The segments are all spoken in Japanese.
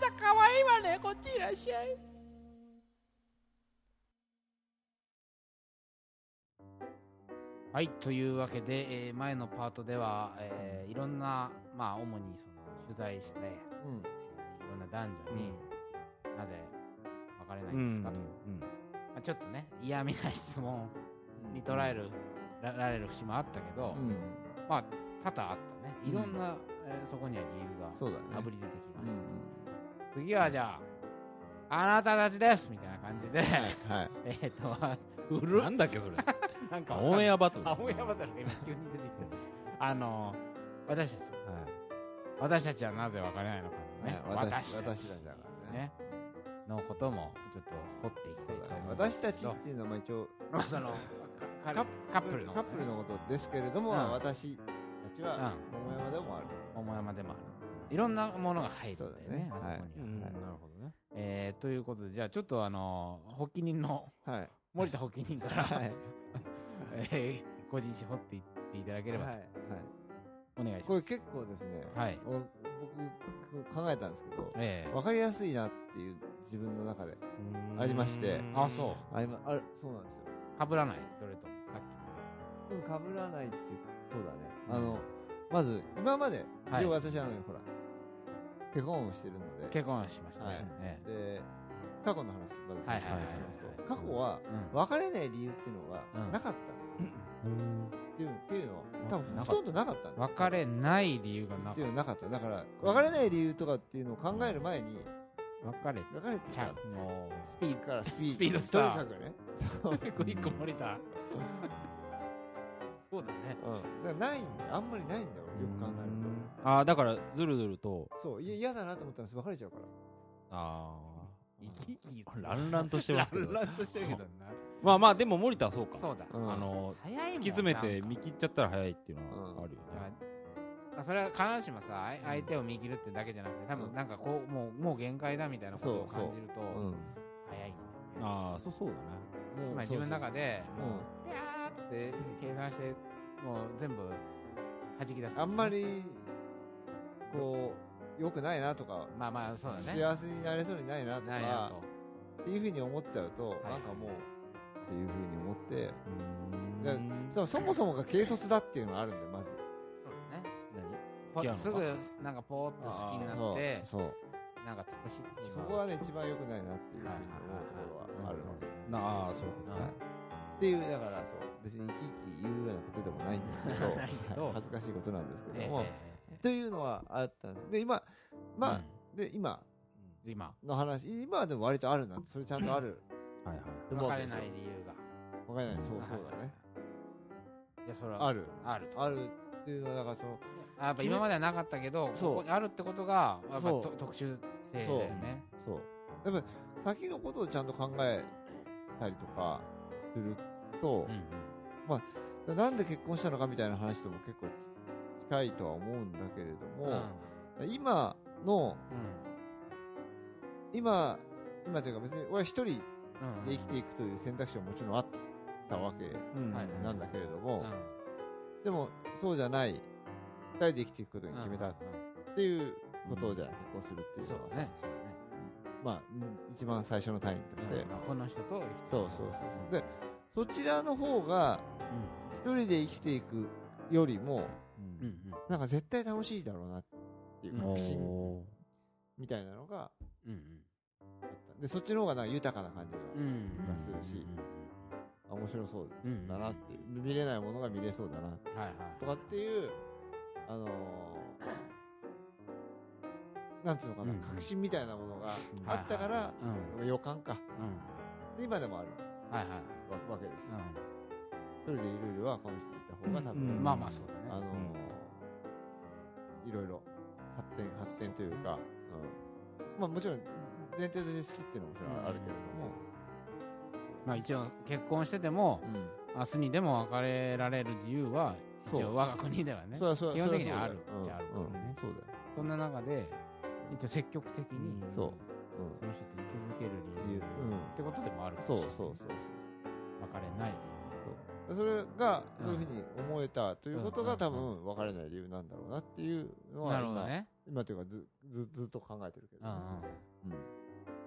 だ可愛いわね。こっちいらっしゃい。はいというわけで、えー前のパートでは、えーいろんなまあ主にその取材して、うん。えーいろんな男女に、なぜ別れないんですかと、まあ、ちょっとね嫌味な質問に捉える、らられる節もあったけど、うん。まあ多々あったね。いろんな、えーそこには理由がそうだね。あぶり出てきまうした、ん次はじゃああなたたちですみたいな感じで、はいえっとうる？なんだっけそれ。なんかオンエアバトル。あオンエアバトルが今急に出てきてあの私たち。はい。私たちはなぜ別れないのかのね、はい私たち。私たちだからね。ね。のこともちょっと掘っていきたいと思うんです私たちっていうのはまあ一応まあそのカップルのカップルのことですけれども、うん。私たちは桃山でもある、桃山でもあるいろんなものが入るんだよねあそこになるほどね。えーということでじゃあちょっとあの発起人のはい。森田発起人から、はい。えー個人誌掘っていっていただければはいはい。とお願いします、これ結構ですね、はい。お僕考えたんですけどええ。分かりやすいなっていう自分の中でありまして。あそう。あ今あれそうなんですよ。かぶらない？どれと？もさっうんかぶらないっていうそうだね。あのまず今まで、はい。要は私はねほら結婚をしてるので。き結婚しましたね、はい。えで過去の話まずはいはいはいはい。しますと。過去は別れない理由っていうのはうん。なかった。の、っていうっていうのは多分ほとんどなかった別れない理由がなっていうのはなかった。だから別れない理由とかっていうのを考える前に別れ別れてちゃうもうスピーからスピード。スピードスター。とにかくね。ド一個森田そうだね。うん。ないんだよ。あんまりないんだよ。俺よく考えるああだからずるずると。とそういや嫌だなと思ったら別れちゃうから。あ生き生きあランランとしてますけど。ランランとしてるけどな。まあまあでも森田はそうか。そうだ。うん。あの突き詰めて見切っちゃったら早いっていうのはあるよね。あそれは必ずしもさ相手を見切るってだけじゃなくて多分なんかこうもうもう限界だみたいなことを感じるとうん。早いんだよね。ああそうそうだね。つまり自分の中でうん。もうピャーっつって計算してもう全部弾き出す。あんまりこう良くないなとかまあまあそうだね。幸せになれそうにないなとないなかと。っていうふうに思っちゃうとい。なんかもうっていうふうに思って。でうん。そうそもそもが軽率だっていうのがあるんだよまず。そうだね。何？すぐなんかポーっと好きになってそうそう。なんか突っ走ってしまう。そこはね一番良くないなっていうふうに思うところはあるわけ。なああそうい。うことね。はい。っていうだからそう別に生き生き言うようなことでもないんですけど。恥ずかしいことなんですけええ。ども、というのはあったんです。で今まあ、うん。で今今。の話今はでも割とあるなそれちゃんとある。はいはい。別れ思うわけですよ。ない理由が。わかんない。そうそうだね。じゃあそれはある。あると。あるっていうのはだからそのあやっぱ今まではなかったけどそう。ここにあるってことがやっぱそう。と特殊性だよね。そう。やっぱり先のことをちゃんと考えたりとかするとう、んなんで結婚したのかみたいな話とも結構近いとは思うんだけれどうん。も、今の今今というか別に俺は一人でうん。生きていくという選択肢はもちろんあったわけなんだけれどうん。も、でもそうじゃない。二人で生きていくことに決めたっうん。ていうことじゃん、結婚するっていうのは。そうだね。まあうん一番最初の単位として、うん。この人と生きてそうそうそうそう。でそちらの方が一人で生きていくよりもうん。うんなんか絶対楽しいだろうなっていう確信おみたいなのがうんあった。でそっちの方が豊かな感じが、するしあ面白そうだなっていう。見れないものが見れそうだな。とかっていうあのーなんつうのかな、うん確信みたいなものがあったから、うん。予感か。うん。で今でもある。はいはい。わわけですよ、一人でいるよりはこの人といた方が多分、うん。まあまあそうだね。あのーいろいろ発展発展というか、うん、まあもちろん前提として好きっていうのもあるけれども、まあ一応結婚しててもうん。明日にでも別れられる自由は一そう。応我が国ではね基本的にはあるじゃああるそうだよからね。うんそうだよ、そんな中で一応積極的にうんそう、その人と居続けるうん、理由。っいううんてことでもあるかそうもしれない。そうそうそう。別れないそれがそういうふうに思えたということがうん多分別れない理由なんだろうなっていうのは今、ね。今というかずずずっと考えてるけどうんうね、ん。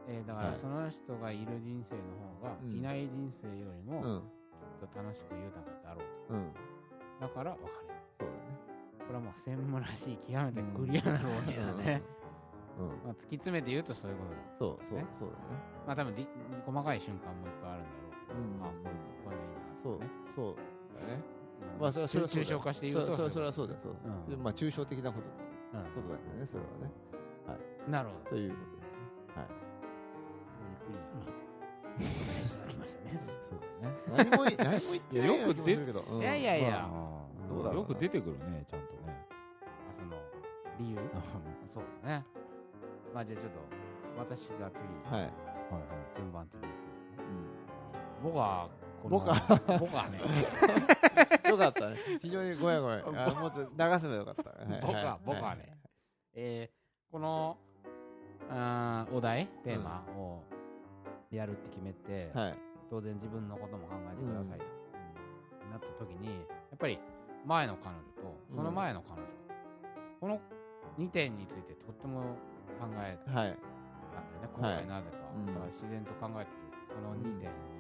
えーだかはいらその人がいる人生の方が、うんいない人生よりも、うん。きっと楽しく豊かだろう。うん。と。だから別れない。そうこれはもう専務らしい極めてクリアな論理だね。だね。うん、うん。まあ、突き詰めて言うとそういうことだ。そうそうね。そうだね。まあ多分細かい瞬間もいっぱいあるんだろうけど、うん。あ、これこれでいいなそうね。そう。だね。うん。まあそれはそれはそ抽象化して言うとそそそれはそうだよ。そうそう。うん。でまあ抽象的なこと。うことだけどねそれはね。ん、なるほど。ということですね。はき ましたね。そうだね。何もい何も言ってないような気もするけど。うん。いやいやいや、あーどうだろうなよく出てくるね、ちゃんとね。あその理由。そうだね。まあじゃあちょっと私が次、はい。はいはい。順番的に言っていいですか？うん。僕は僕は。僕はね、よかったね。非常にごめんごめん。あもっと流せばよかった。はい僕は僕はね、えーこのあーお題テーマをやるって決めて、はい。当然自分のことも考えてくださいと、なった時にやっぱり前の彼女とその前の彼女、この2点についてとっても考えはい。はい。たんだよね。今はい。回なぜか,、うんだから自然と考えてるその2点に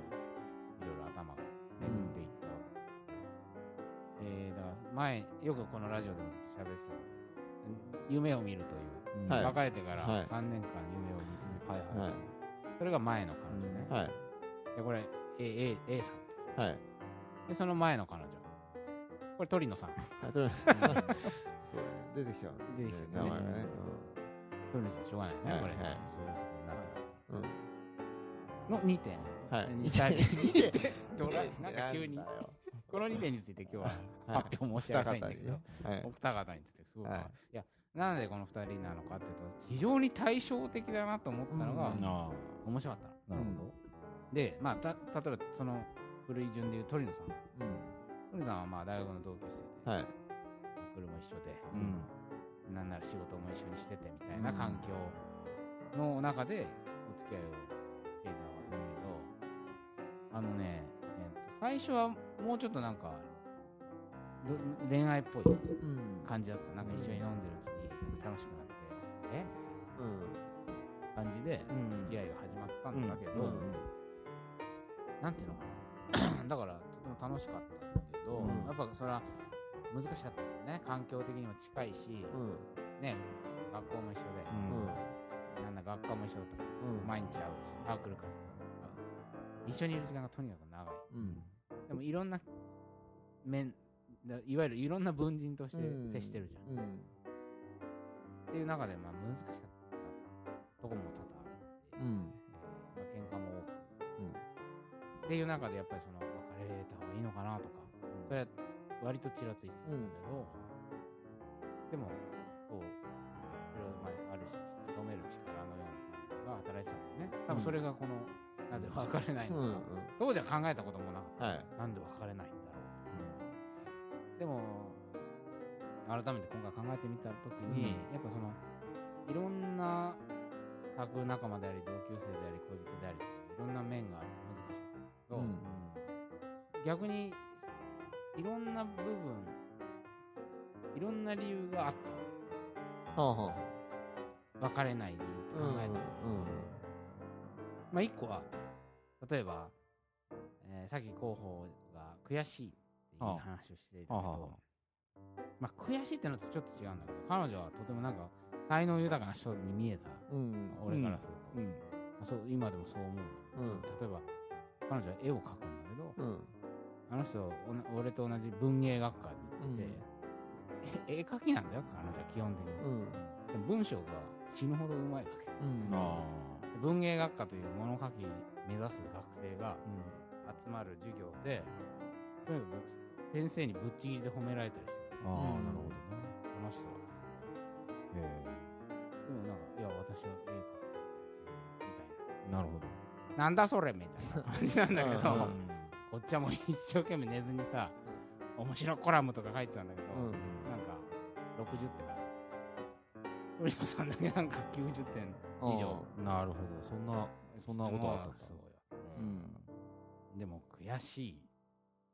いろいろ頭が巡っていったわけです、えーだから前よくこのラジオでもずっと喋ってたけど夢を見るという、はい。別れてからはい。3年間夢を見続けた、はい。はい。それが前の彼女。ね、はい。でこれ A, A, A さん。はい。でその前の彼女。これ鳥野さん。あとりあえずそう。だね出てきちゃう。出てきちゃうね。名前がね。鳥野さんしょうがないね、はい。これ、はい。そういうことになってますうん。うんの2点はい。2点ドラ二なんか急に。この2点について今日ははい。発表申し上げたいんだけど、はい。お。二方についてすごく、はい。い、やなんでこの2人なのかっていうと非常に対照的だなと思ったのが、うん。あ面白かったなるほど。でまあた例えばその古い順でいう鳥野さん。う鳥野さんはまあ大学の同級生で、ん。はい。車一緒で、うん。なんなら仕事も一緒にしててみたいな環境の中でお付き合いをあのね、えーと最初はもうちょっとなんか、ど恋愛っぽいうん。感じだった。なんか一緒に飲んでるうちに楽しくなって、え？うん。感じでうん付き合いが始まったんだけど、うんなんていうのかな。だから、とても楽しかったんだけど、うんやっぱそれは難しかったよね。環境的にも近いし、うん。ね、学校も一緒で、うんなんだ学科も一緒だった。毎日会うし、サークル活動一緒にいる時間がとにかく長い。うん。でもいろんな面、だいわゆるいろんな文人としてうん接してるじゃん。うん。っていう中で、まあ難しかったとこも多々あって、うん。まあ、喧嘩も多く、うんっていう中でやっぱりその別れた方がいいのかなとか、それは割とちらついてたんだけど、でも、こう、それを、まあ、ある種、止める力のような感じが働いてたんだよね。多分それがこの、なぜ別れないうん。のか、当時は考えたこともなかった。はい。なんで別れないんだろう。でも、改めて今回考えてみたときに、やっぱその、いろんなサークル仲間であり、同級生であり、恋人であり、いろんな面があって難しかったんだけど、うん逆に、いろんな部分、いろんな理由があった。はあは別れない理由って考えたときに、まあ一個は、例えば、えーさっき広報が悔しいっていう話をしていたけああど、まあ悔しいってのとちょっと違うんだけど、彼女はとてもなんか才能豊かな人に見えた、うん。俺からすると。うん。まあそう今でもそう思うんだうん。けど、例えば、彼女は絵を描くんだけど、うん。あの人はおな俺と同じ文芸学科に行ってて、え絵描きなんだよ、彼女は基本的に。文章が死ぬほどうまいわけ。文芸学科という物書き目指す学生が集まる授業で、とにかく先生にぶっちぎりで褒められたりしてる。あ。ああ、うんなるほどね。この人は。えでもなんか、いや、私は絵描く。みたいえなるほど。な。なんだそれみたいな感じなんだけど、うんこっちはもう一生懸命寝ずにさ、面白コラムとか書いてたんだけど、うんなんか、60点。鳥野さんだけなんか90点以上。なるほど。そんな、そんなことあったんだ。すごうん。でも悔しい。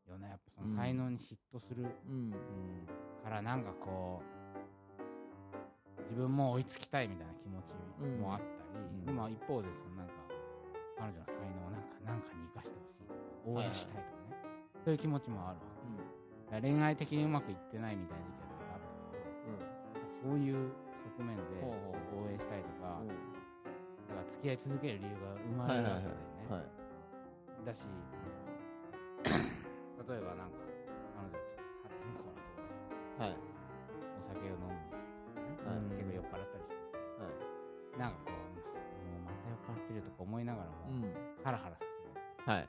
よね。やっぱその才能に嫉妬する。うん。からなんかこう自分も追いつきたいみたいな気持ちもあったり、うん。でも一方でそのなんか彼女の才能をなんかなんかに生かしてほしいとか応援したいとかね、そういう気持ちもあるわけ。だから恋愛的にうまくいってないみたいな時期だったからあったけ。どそういう側面で応援したいとか、うん。だから付き合い続ける理由が生まれるわけだよね、はい。だし例えばなんか彼女とは向こうのところ。お酒を飲むんですけどね、はい結構酔っ払ったりしてはい。なんかこうもうまた酔っ払ってるとか思いながらも、うん。ハラハラさせるはい。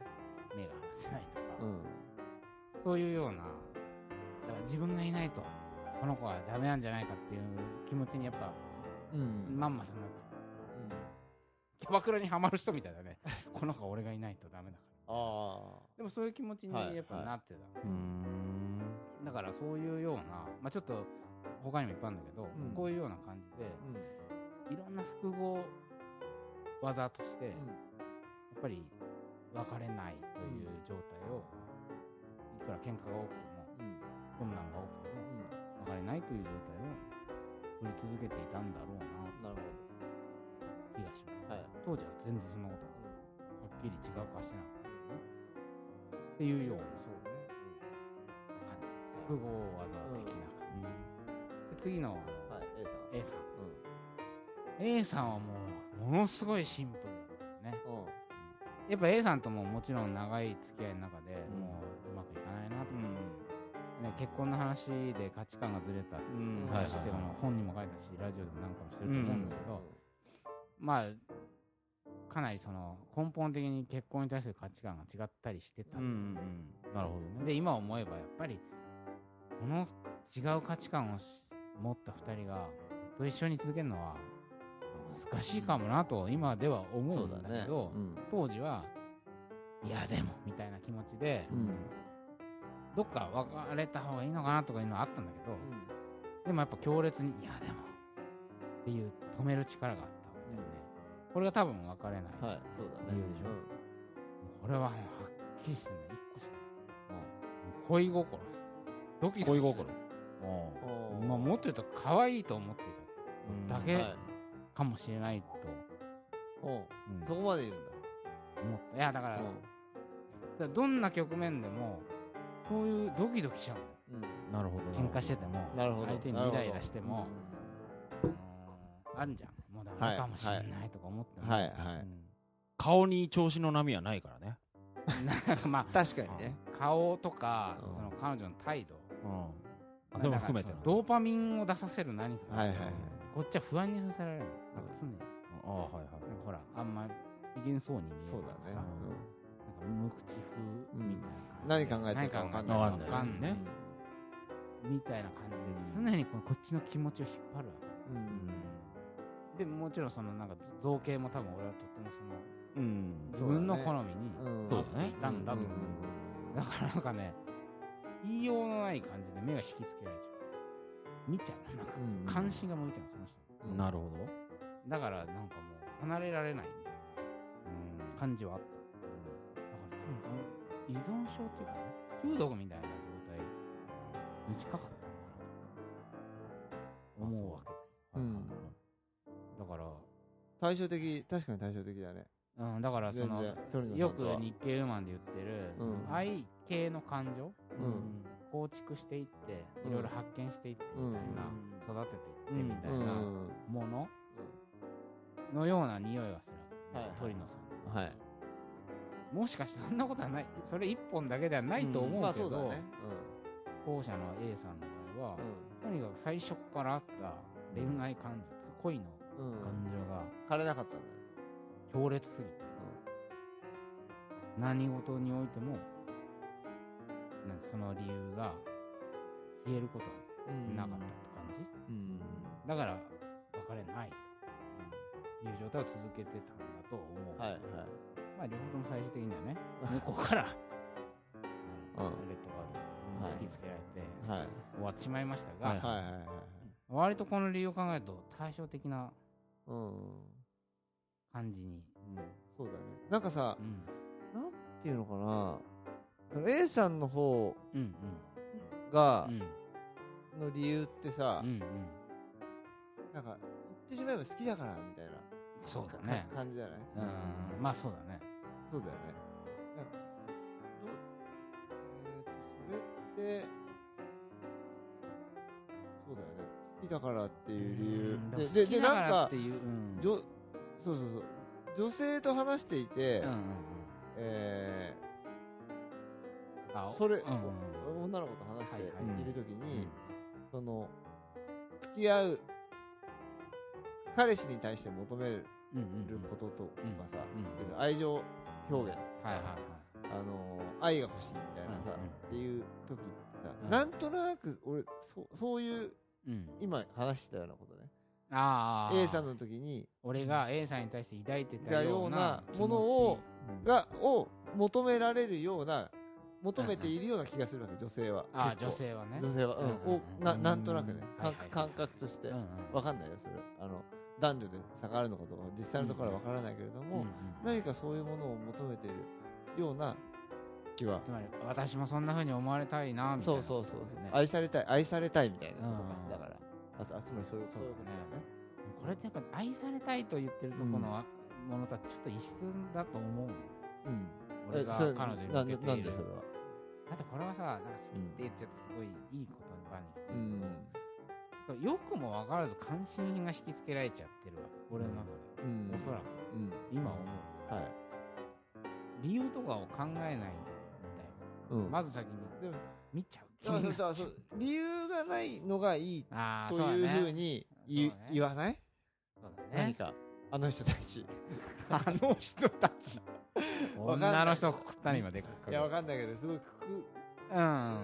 目が離せないとか、うん。そういうようなだから自分がいないとこの子はダメなんじゃないかっていう気持ちにやっぱうん。まんまとなっちゃうバクラにはまる人みたいだねこの子俺がいないとダメだからあでもそういう気持ちにやっぱなってた、うーん。だからそういうような、まあ、ちょっと他にもいっぱいあるんだけど、んこういうような感じで。うん。いろんな複合技として、やっぱり別れないという状態を、いくら喧嘩が多くても。困難が多くても別れないという状態を振り続けていたんだろうななる気がし。はい。当時は全然そんなことはっきり違う顔してなかったっていうようなそうね。感じ複合技的な感じ、で次のあのはい。A さん。A さん A さんはもうものすごいシンプルだったね。やっぱ A さんとももちろん長い付き合いの中でうんもううまくいかないなと、ね、結婚の話で価値観がずれた話っていうのも本にも書いたしラジオでも何かもしてると思うんだけど、まあかなりその根本的に結婚に対する価値観が違ったりしてたうんうんうん。なるほどね。で今思えばやっぱりこの違う価値観をし持った2人がずっと一緒に続けるのは難しいかもなと今では思そううんだけど、うん。当時はいやでもみたいな気持ちで、うん。どっか別れた方がいいのかなとかいうのはあったんだけど、でもやっぱ強烈にいやでもっていう止める力があったん。これが多分別れない、はい。そうだね。理由でしょ。うん。これはもうはっきりしてるの1個しかない、もう恋心ドキドキする。恋心。おー。まあ、もっと言うと可愛いと思っていただけはい。かもしれないと。おう。うん。そこまで言うんだ。思った。いやだから,、からどんな局面でもそういうドキドキしちゃうの。うん。なるほど。喧嘩しててもなるほど。相手にイライラしてもうん。あるじゃんもうダメかもしれないとか思っても、はいはい。顔に調子の波はないからね。うんなんかまあ確かにね。顔とか、うん。その彼女の態度。うん。あそれも含めてドーパミンを出させる何か、はいはいはい。こっちは不安にさせられる。のなんか常に。ああ、はいはい。ほらあんまり機嫌そうに見えそうだね。るとかさ、。なんか無口風みたいな何考えてるか分かんない。か分かんない。ね。みたいな感じで常にこっちの気持ちを引っ張るわうん。けでもちろんそのなんか造形も多分俺はとってもそのうん。自分の好みにうん。合っていたんだと思う。うん。だからなんかね言いようのない感じで目が引きつけられちゃう。見ちゃう。なんかうん。関心が向いちゃうその人。うんなるほど。だからなんかもう離れられないみたいな感じはあった。だから多分依存症っていうかね中毒みたいな状態に近かったのかなと思うわけです。うん。だから。対照的、確かに対照的だね。うん、だからそのよく日経ウーマンで言ってる、愛系の感情、うん。構築していってうん。いろいろ発見していってみたいな、育てていってみたいうん。なもの？のような匂いがする、鳥野さんはい。もしかしてそんなことはない？それ一本だけではないと思うまあけど、そうだね。後者の A さんの場合は、うとにかく最初からあった恋愛感情恋の。感情が枯れなかったんだよ。強烈すぎて、何事においてもなんその理由が消えることはうんなかったって感じ、うん。だから別れないという状態を続けてたんだと思う、はいはい。まあ両方とも最終的にはね 向こうから、うんうんレッドカードを突きつけられてはい。終わってしまいましたが、はいはいはいはい。割とこの理由を考えると対照的なうん。感じに、そうだね。なんかさ、うんなんていうのかな。その A さんの方うんがうん。うん。の理由ってさ、うんうん。なんか言ってしまえば好きだからみたいなそうだねか感じじゃない？うん。まあそうだね。そうだよねどえーとそれってきだからっていう理由。うんでででなんかう。うんそうそうそう。女性と話していて、うんうんうん。えあーそれ、うんうん女の子と話してはいはい。いるときに、その付き合う彼氏に対して求めるうんうんうん。こととかさ、うん愛情表現はいはいはい。あの愛が欲しいみたいなさ、うんうんっていう時ってさ、うん。なんとなく俺そそういううん。今話してたようなことね。ああ。A さんの時に俺が A さんに対して抱いてたたようなものをがを求められるような求めているような気がするわけ女性は。あ女性はね。女性は、うん。うんななんとなくね。はいはい感感覚として、うんうん。わかんないよそれ。あの男女で差があるのかとか実際のところはわからないけれども、何かそういうものを求めているような気は。つまり私もそんな風に思われたいなみたいな。そうそうそう愛されたい愛されたいみたいなことか、あそあつまりそういうことだよね。これってやっぱ愛されたいと言ってるところのものとはちょっと異質だと思う。うん。俺が彼女にな向けているなんでそれは？だってこれはさなんか好きって言っちゃうとすごいいいことに場にうん。よくも分からず関心品が引きつけられちゃってるわ。俺の中で、うん。おそらく。うん。今思う。はい。理由とかを考えないんだよ、うん。まず先に。でも見ちゃうだからさそう理由がないのがいいというふうに言,、言わない？そうだね。何か？あの人たち。あの人たち。女の人ったに今でっかく。いやわかんないけどすごいくくうん。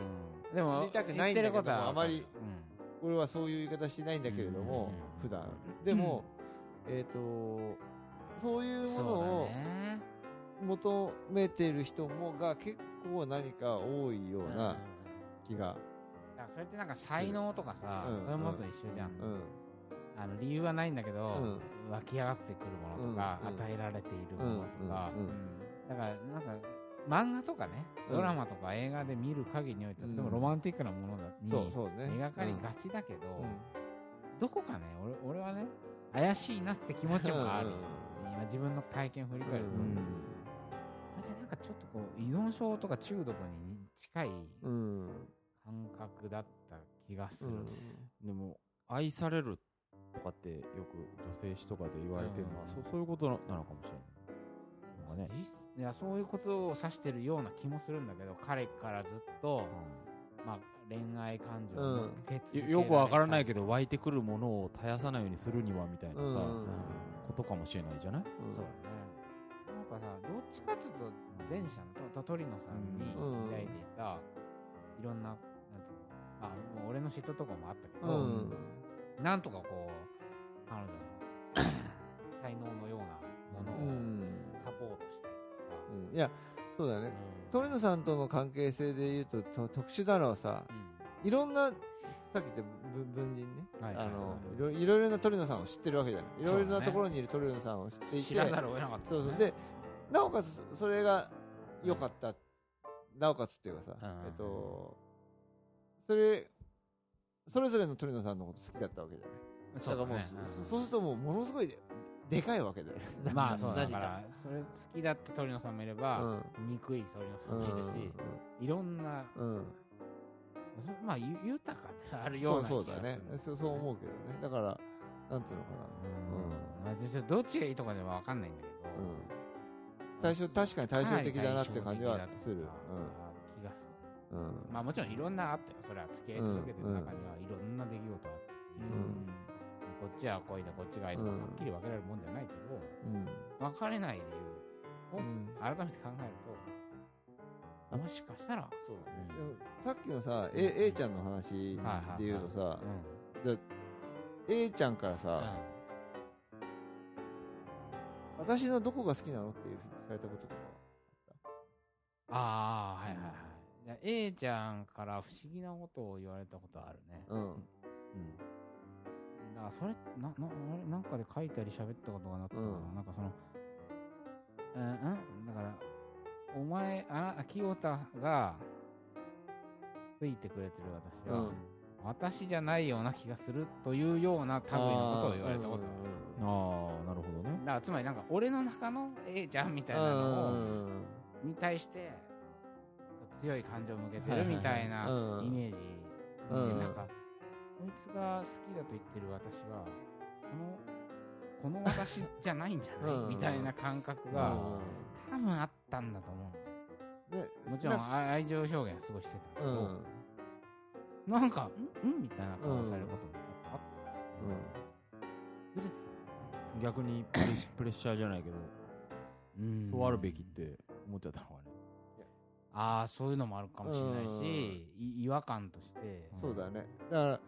でも言いたくないんだけど言ってることはあまりうん。俺はそういう言い方しないんだけれども、うん。普段。でも、えっ、とそういうものをね。求めてる人もが結構何か多いよううん。な気が、だからそれってなんか才能とかさ、うん。そういうものと一緒じゃん、うん。あの理由はないんだけど、うん。湧き上がってくるものとか、うん。うん。与えられているものとか、うん。うん。だからなんか漫画とかねうん。ドラマとか映画で見る限りにおいては、うん。とてもロマンティックなものだにそうそうね。描かれがちだけど、うん。どこかね俺俺はね怪しいなって気持ちもある、うん。今自分の体験を振り返ると、うん。これでなんかちょっとこう依存症とか中毒に近いうん感覚だった気がする、うん。でも、愛されるとかってよく女性誌とかで言われてるのは、うん。そうそういうことなのかもしれない。なんかね。実いやそういうことを指してるような気もするんだけど彼からずっと、まあ、恋愛感情を受け続けられたよよくわからないけど湧いてくるものを絶やさないようにするにはみたいなさ、うん。ことかもしれないじゃない？うん。そうだね。なんかさどっちかっていうと前者のと鳥野さんにうん。抱いていた、いろんなあもう俺の嫉妬とかもあったけうど、ん。なんとかこう彼女の才能のようなものをうん。サポートしたりとか、うん。いやそうだよね。うん。鳥野さんとの関係性で言うとと特殊なのはさ。いろんなさっき言った文文人ね、はいあのいろいろな鳥野さんを知ってるわけじゃない。いろいろなところにいる鳥野さんを知っていて。知らざるを得なかったそうそう。でなおかつそれが良かった、なおかつっていうかさ、うん。えっとそれそれぞれの鳥野さんのこと好きだったわけじゃないそうだね。からもう、そそうするともうものすごいででかいわけだようんまあ そうだ何か。らそれ好きだった鳥野さんもいれば、うん。憎い鳥野さんもいるし、いろんなまあゆ豊かであるよそううなそうだね気がする。そうそう思うけどね。だからなんていうのかうん。まあどっちがいいとかでは分かんないんだけど、な、うん、対照確かに対照的だなって感じはする。うんうん。まあもちろんいろんなあったよ。それは付き合い続けてる中にはいろんな出来事あって、ん。こっちは恋だこっちが愛とかうんはっきり分けられるもんじゃないけど、うん別れない理由をうん。改めて考えると、もしかしたら、そうだね、さっきのさ A, A ちゃんの話で言うとさ、うん A ちゃんからさ、私のどこが好きなのっていうふうに聞かれたこととかああはいはいはいじゃあ A ちゃんから不思議なことを言われたことあるね、うん。うん、だからそれななあれなんかで書いたり喋ったことがなったかな、うん。なんかその、うん、うん？だからお前、あな、清田が、ついてくれてる私は、うん。私じゃないような気がするというような類のことを言われたこと。がある。ああなるほどね。だからつまりなんか俺の中の A ちゃんみたいなのをに対して強い感情を向けてるみたいなうん。イメージ。うん。でなんかこいつが好きだと言ってる私はこのこの私じゃないんじゃない？うん。みたいな感覚が多分あったんだと思う。でもちろんあ愛情表現すごいしてたけど、うん。なんかん？ん？みたいな顔されることもあっうん。たずれて逆にプレッシャーじゃないけどたうん。そうあるべきって思っちゃったのかねああそういうのもあるかもしれないしい違和感として。そうだね。だから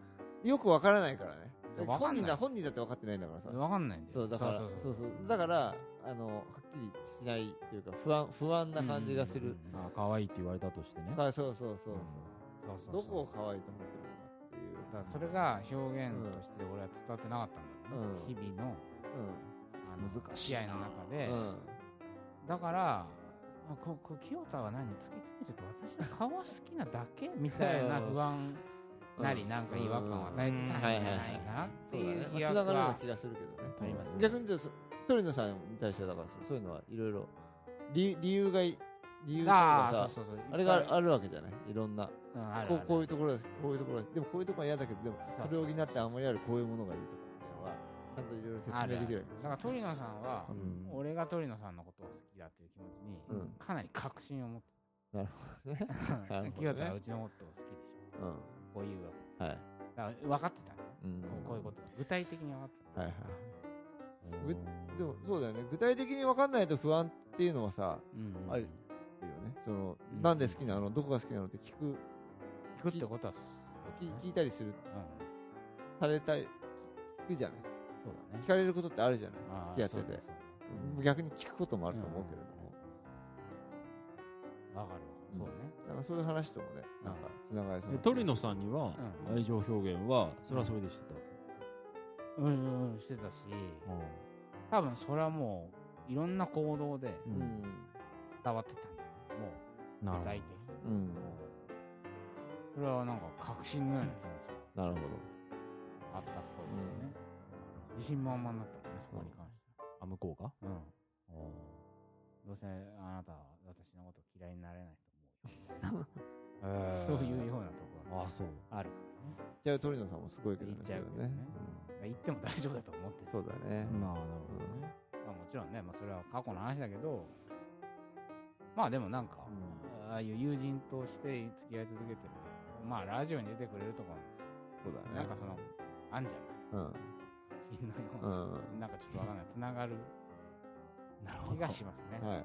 よくわからないからね。本人だ本人だって分かってないんだからさ。分かんないんだよ。そうだからそそうう。そうそう。だからあのはっきりしないというか不安不安な感じがする、ああ可愛いって言われたとしてね。あそうそうそうそう。そうそうどこを可愛いと思ってるのかっていう。だそれが表現として俺は伝わってなかったんだろうね、うん。日々のあの難しいな。試合の中で、うん。だからあここ清田は何？突き詰めてると私の顔は好きなだけみたいな不安なりなんか違和感を与えてたんじゃないかなっていう気がつながるような気がするけどね。ありますね。逆に言うとそ鳥野さんに対してはだからそういうのはいろいろ理理由がい理由とかさあれがあるわけじゃない？いろんな。こうこうういうところですこういうところですでもこういうところは嫌だけどでもそれを補ってあんまりあるこういうものがいいとかゃんといろいろ説明できるだから鳥野さんは、うん。俺が鳥野さんのことを好きだっていう気持ちに、うん。かなり確信を持ってなるほどね。清田はうちのことを好きでしょ。うん。こういうわけはい。だから分かってたんだよ、うん。こういうこと。が具体的に分かってたはいはいぐでもそうだよね。具体的に分かんないと不安っていうのはさうんうん。あるよね。そのうん。なんで好きなの？どこが好きなのって聞く。聞くってことは聞聞いたりする。うん。されたり聞くじゃないそうだね。聞かれることってあるじゃない？あー付き合ってて。そうだそううん逆に聞くこともあると思うけれども。だわかるわ。そうね。なん。かそういう話ともねなんかつながりそうでな鳥野さんにはうん。愛情表現はそれはそれでしてた？わうんうんうんしてたし多分それはもういろんな行動でけうん。伝わってたんだよ。もうなるほど。具体的に。うん。それはなんか確信のような気持ちなるほど。があったっぽい。ですね自信満々になったもんねそこに関してあ向こうが？はうん。どうせあなたは私のこと嫌いになれないと思うよ。そういうようなところ。があそう。あるじゃあ鳥野さんもすごいけどね言っちゃうけどね。言っても大丈夫だと思ってて。そうだね。まあなるほどねまあ、もちろんね、まあ、それは過去の話だけど、まあでもなんか、ああいう友人として付き合い続けてる、まあラジオに出てくれるとかもそうだね。なんかその、あんじゃないうん品のよ。ううな、なんかちょっとわかんない、つながる気がしますね。はい。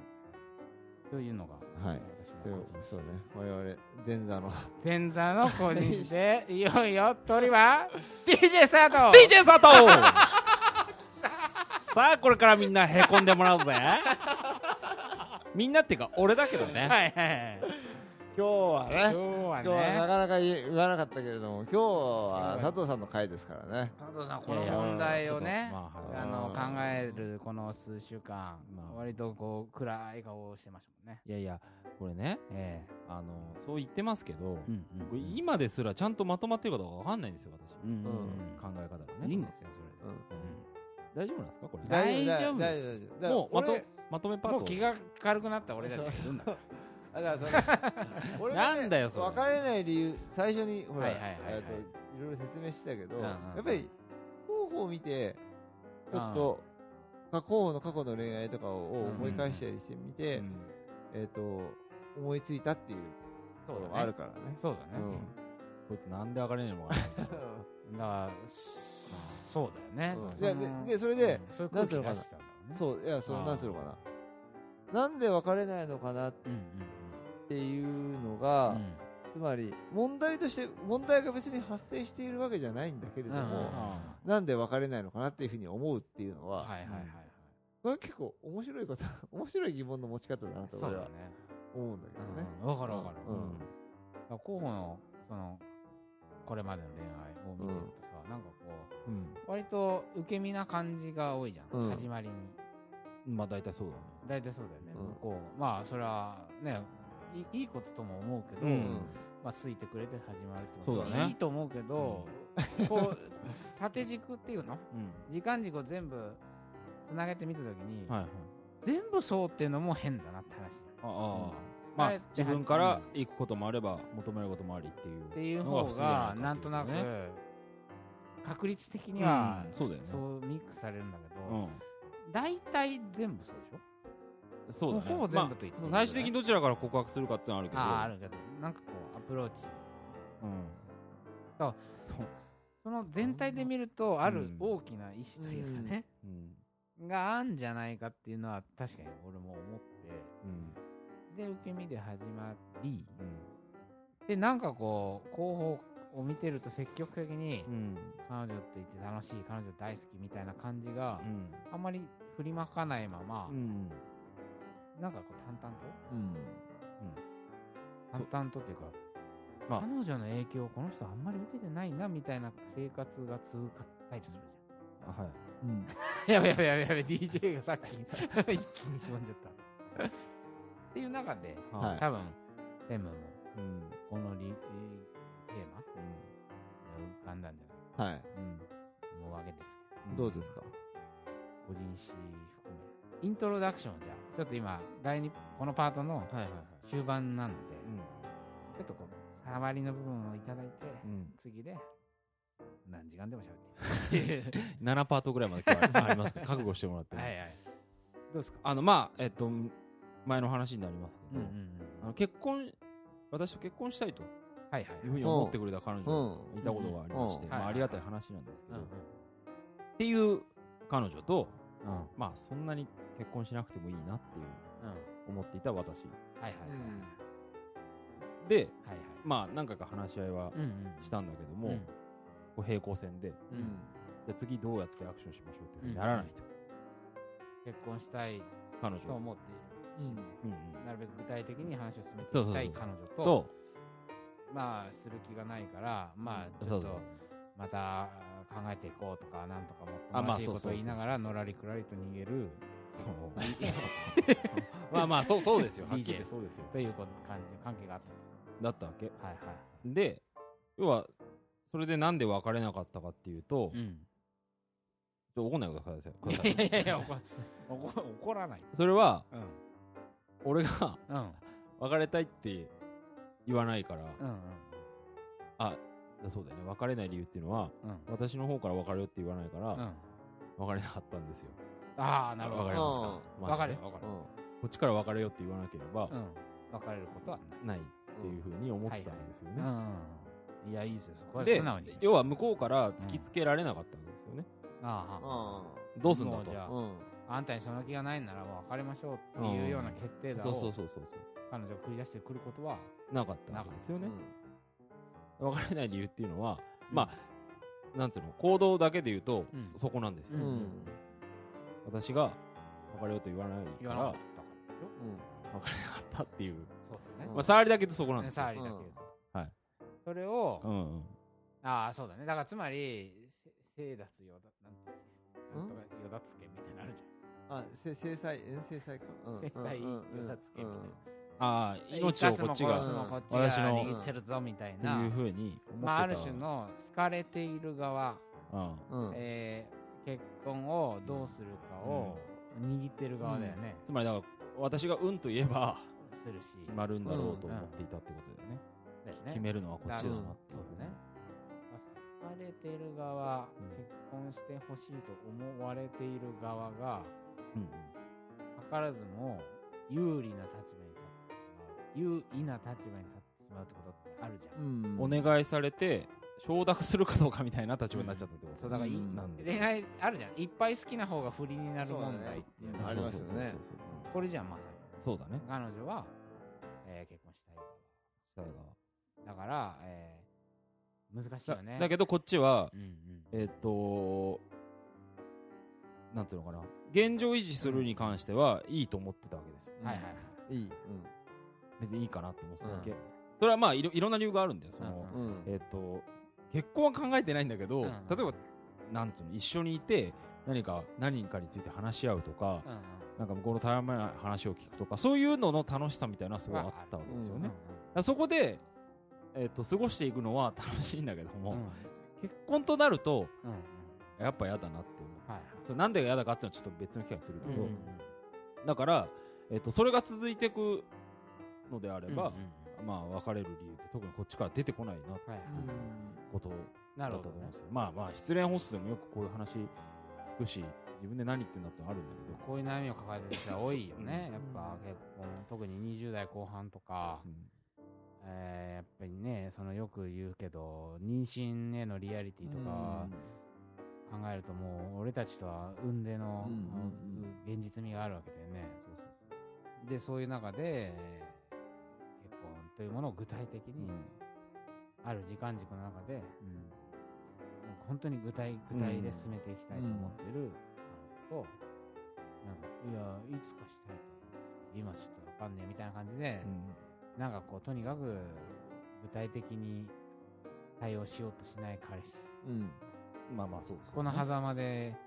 というのが、はい。私そうね。我々前座の。前座の個人誌で、いよいよ鳥は DJ スタート。DJ 佐藤さあこれからみんなへこんでもらうぜ。みんなっていうか俺だけどね。はいはいはい。今日はね今日はなね、かなか言わなかったけれども今日は佐藤さんの回ですからね。佐藤さん、この問題をね、まあのうん考えるこの数週間、まあ割とこう暗い顔をしてましたもんね。いやいやこれねえあのそう言ってますけど、今ですらちゃんとまとまってるかどうかわかんないんですよ私、考え方がね。いいんですよ、うん。それで。大丈夫なんですかこれ。大丈夫大ですもうまと俺まとめパートもう気が軽くなった俺たちがいるんだから。あだからその俺がねなんだよそれ。別れない理由最初にほらはいはいはいはい。えっといろいろ説明してたけどうんうんやっぱり候補を見てちょっと過去の過去の恋愛とかを思い返したりしてみてうんえっと思いついたっていうところがあるからね。そうだね。こいつなんで別れねえのかな。だから、そうだよね。うん。いやででそれでうん。そういう空気出してたんだろうね。そういやそのなんつうのかな。なんで別れないのかなっうんうんていうのが、うん。つまり問題として問題が別に発生しているわけじゃないんだけれども、うんうんうんなんで別れないのかなっていうふうに思うっていうのは、はいはいはいはい。これ結構面白いこと 面白い疑問の持ち方だなと俺は。思うんだけどね。うんわかるわかる。うん候補の、その、これまでの恋愛を見てるとさ、なんかこう、うん割と受け身な感じが多いじゃん、うん始まりに。まあ大体そうだね大体そうだよね、うんこうまあそれはねいいこととも思うけど、うん。まあ好いてくれて始まるってそうだね。いいと思うけど、こう 縦軸っていうの？うん。時間軸を全部つなげてみたときに、はいはい。全部そうっていうのも変だなって話。ああ。まあ自分から行くこともあれば求めることもありっていうっていうのが方がなんとなくね確率的にはうん。そうミックスされるんだけど、うん。大体全部そうでしょ？そうだね。ほぼ全部と言って最終的にどちらから告白するかっていうのはあるけど。あああるけど。なんかこうアプローチ。うん。そう。その全体で見るとあるうん大きな意思というかね、うん。があんじゃないかっていうのは確かに俺も思って。うん。で受け身で始まり。うん。でなんかこう候補を見てると積極的にうん。彼女といて楽しい彼女大好きみたいな感じがうん。あんまり振りまかないまま、うんなんかこう淡々と？うん。そう。淡々とっていうか、まあ。彼女の影響をこの人あんまり受けてないなみたいな生活が続かったりするあはい。うん。じゃんやべやべやべやべ DJ がさっき 一気にしぼんじゃった。っていう中で、はい。多分フェムもうん。このリ、えーテーマ？が浮かんだんじゃない？はい。うん。うんかと思うわけですけど。どうですか？個人史含め。イントロダクションをじゃあちょっと今第二このパートのはいはいはい。終盤なので、うん。ちょっとこう触りの部分をいただいて、うん。次で何時間でも喋って7 パートぐらいまでありますから 覚悟してもらってねはいはい。どうですか？あのまあえっと前の話になりますけどうんうんうんあの結婚私と結婚したいとはいはいい。うふうに思ってくれた彼女がう。んいたことがありましてうんまあありがたい話なんですけどうんうん。っていう彼女とまあそんなに結婚しなくてもいいなっていううん。思っていた私。はいはいはい。ではいはい。まあ何回か話し合いはうんうんしたんだけども、うん。こう平行線でううん。んじゃあ次どうやってアクションしましょうっていうふうにならないと、結婚したい彼女と思っている。しうん。うん。なるべく具体的に話を進めていきたい彼女とと。まあする気がないからまあちそうそう。ょっとまた考えていこうとかなんとかもっとあましいことを言いながらのらりくらりと逃げる。まあまあそう そうですよ。はっきり言って。そうですよ。ということ感じの関係があっだったわけ。たはいはで要はそれでなんで別れなかったかっていうと、いうん。怒んないでください。いいやいやい。や怒らないそれはうん。俺がうん。別れたいって言わないから、うんうん。あそうだよね。別れない理由っていうのはうん。私の方から別れようって言わないから、うん。別れなかったんですよ。ああなるほど。わかりますか？うん。まずね。わかるよわかる。うんこっちから別れようって言わなければ、うん。別れることはないっていうふうに思ってたんですよね、うん。いやいいですよ。そこはで素直に。要は向こうから突きつけられなかったわけですよね、あああどうすんだと。もうじゃあうん。あんたにその気がないんならもう別れましょうっていうような決定打そうそうをそうそう。彼女が繰り出してくることはなかったわけですよね。うん別れない理由っていうのは、まあなんつうの行動だけで言うと、うん。そそこなんですよ、うん。うん私が別れようと言わないからか別れなかったっていう、そうだね。まあ触りだけとそこなんねですよ、触りだけはい。それをうんうん。ああそうだね。だからつまりせ生脱よだなんとかなんとかよだつけみたいなのあるじあせ制裁え制裁か。うん制裁うんうん。よだつけみたいなああ命をこっちが私の握ってるぞみたいってないうふうにまあある種の好かれている側うん。うんえー結婚をどうするかを握ってる側だよね、つまりだから私がうんと言えばするし。決まるんだろうと思っていたってことだよね、だよね。決めるのはこっちだなって。そうだね。好かれている側、うん。結婚してほしいと思われている側がうん。図らずも有利な立場優位な立場に立ってしまうってことってあるじゃん、うん。お願いされて承諾するかどうかみたいな立場になっちゃったってこと、そうだからいい、うん。なんで恋愛あるじゃん。いっぱい好きな方が不利になる問題っていうのがありますよねそうそう。そうこれじゃんまさに。そうだね。彼女は、えー結婚したいが。だから、えー難しいよね。だだけどこっちはうんうん。えっ、となんていうのかな。現状維持するに関してはいいと思ってたわけですよ。うんはいはい。はいい。い別にいいかなと思ってただけ、うん。それはまあいろいろんな理由があるんだよその、うんえっ、と結婚は考えてないんだけど、うん例えばなんつうの一緒にいて何か何かについて話し合うとか、なんか向こうのたわめない話を聞くとかそういうのの楽しさみたいなのはすごいあったわけですよね、そこで、えー、と過ごしていくのは 楽しいんだけども、結婚となるとやっぱ嫌だなっていう。はいなんで嫌だかっていうのはちょっと別の機会にするけど、だから、えー、とそれが続いていくのであれば、まあ別れる理由って特にこっちから出てこないなってはいはい。ことだったと思うんですよ、まあまあ失恋ホストでもよくこういう話聞くし自分で何言ってんだってのあるんだけど。こういう悩みを抱えてる人は多いよね。やっぱ結婚特に20代後半とか。うん。えーやっぱりねそのよく言うけど妊娠へのリアリティとか考えるともう俺たちとは運命の、うんうん現実味があるわけだよね。でそういう中でというものを具体的にある時間軸の中で、なんか本当に具体具体で進めていきたいと思ってるのと、なんかいやいつかしたいと今ちょっとわかんねえみたいな感じで、なんかこうとにかく具体的に対応しようとしない彼氏。うん。うんまあまあそうですよね。この狭間で、ね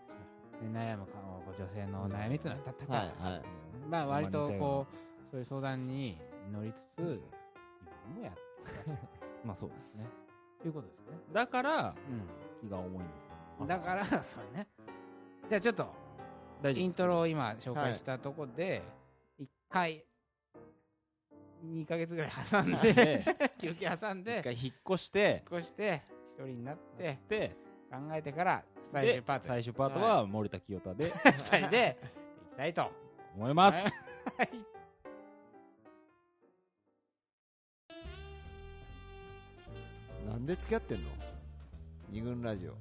悩むか女性の悩みっていうのはた多々あるはい。はいまあ割とこうそういう相談に乗りつつもや まあそうですね。ということですよね。だからう気が重いんですよ。ん、だから そうね。じゃあちょっと大丈夫イントロを今紹介したとこで一回2ヶ月ぐらい挟んでで 休憩挟ん一で回引っ越して引っ越して一人になってで考えてから最終パート最終パートは森田清太で。2人でいきたいと。思います。はいなんで付き合ってんの？二軍ラジオ。